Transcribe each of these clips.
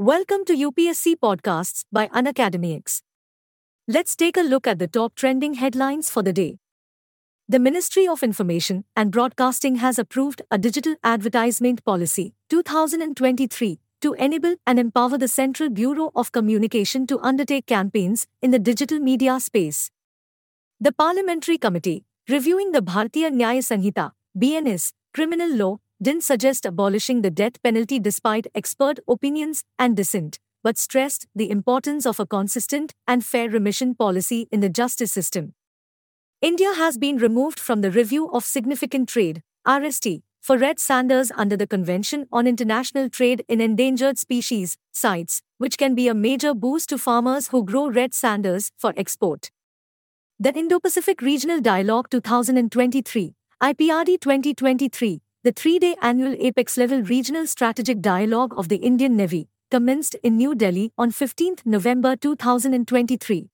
Welcome to UPSC Podcasts by UnacademyX. Let's take a look at the top trending headlines for the day. The Ministry of Information and Broadcasting has approved a digital advertisement policy 2023 to enable and empower the Central Bureau of Communication to undertake campaigns in the digital media space. The Parliamentary Committee, reviewing the Bharatiya Nyaya Sanhita, BNS, criminal law, didn't suggest abolishing the death penalty despite expert opinions and dissent, but stressed the importance of a consistent and fair remission policy in the justice system. India has been removed from the Review of Significant Trade, RST, for red sanders under the Convention on International Trade in Endangered Species, CITES, which can be a major boost to farmers who grow red sanders for export. The Indo Pacific Regional Dialogue 2023, IPRD 2023, the three day annual apex level regional strategic dialogue of the Indian Navy, commenced in New Delhi on 15 November 2023.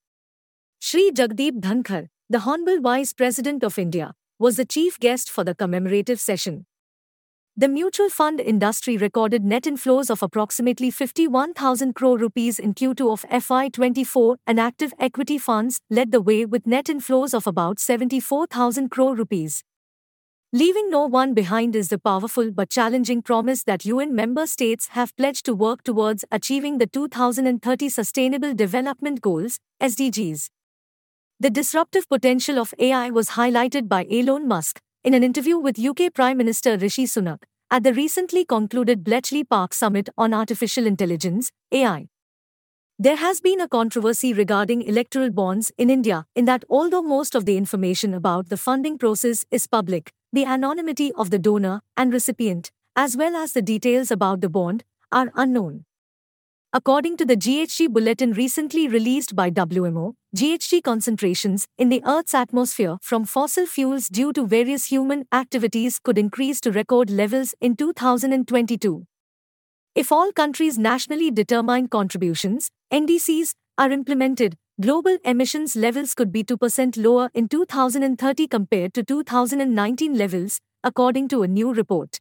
Shri Jagdeep Dhankhar, the Honorable Vice President of India, was the chief guest for the commemorative session. The mutual fund industry recorded net inflows of approximately 51,000 crore rupees in Q2 of FY24 and active equity funds led the way with net inflows of about 74,000 crore rupees. Leaving no one behind is the powerful but challenging promise that UN member states have pledged to work towards achieving the 2030 Sustainable Development Goals, SDGs. The disruptive potential of AI was highlighted by Elon Musk in an interview with UK Prime Minister Rishi Sunak at the recently concluded Bletchley Park Summit on Artificial Intelligence, AI. There has been a controversy regarding electoral bonds in India in that although most of the information about the funding process is public, the anonymity of the donor and recipient, as well as the details about the bond, are unknown. According to the GHG bulletin recently released by WMO, GHG concentrations in the Earth's atmosphere from fossil fuels due to various human activities could increase to record levels in 2022. If all countries' nationally determined contributions, NDCs, are implemented, global emissions levels could be 2% lower in 2030 compared to 2019 levels, according to a new report.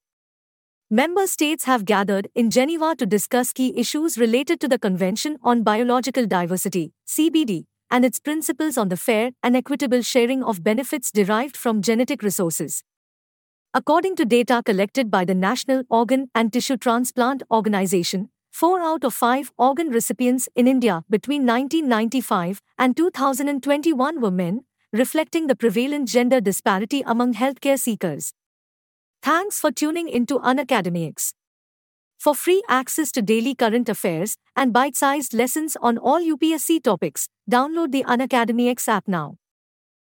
Member states have gathered in Geneva to discuss key issues related to the Convention on Biological Diversity, CBD, and its principles on the fair and equitable sharing of benefits derived from genetic resources. According to data collected by the National Organ and Tissue Transplant Organization, 4 out of 5 organ recipients in India between 1995 and 2021 were men, reflecting the prevalent gender disparity among healthcare seekers. Thanks for tuning into UnacademyX. For free access to daily current affairs and bite sized lessons on all UPSC topics, download the UnacademyX app now.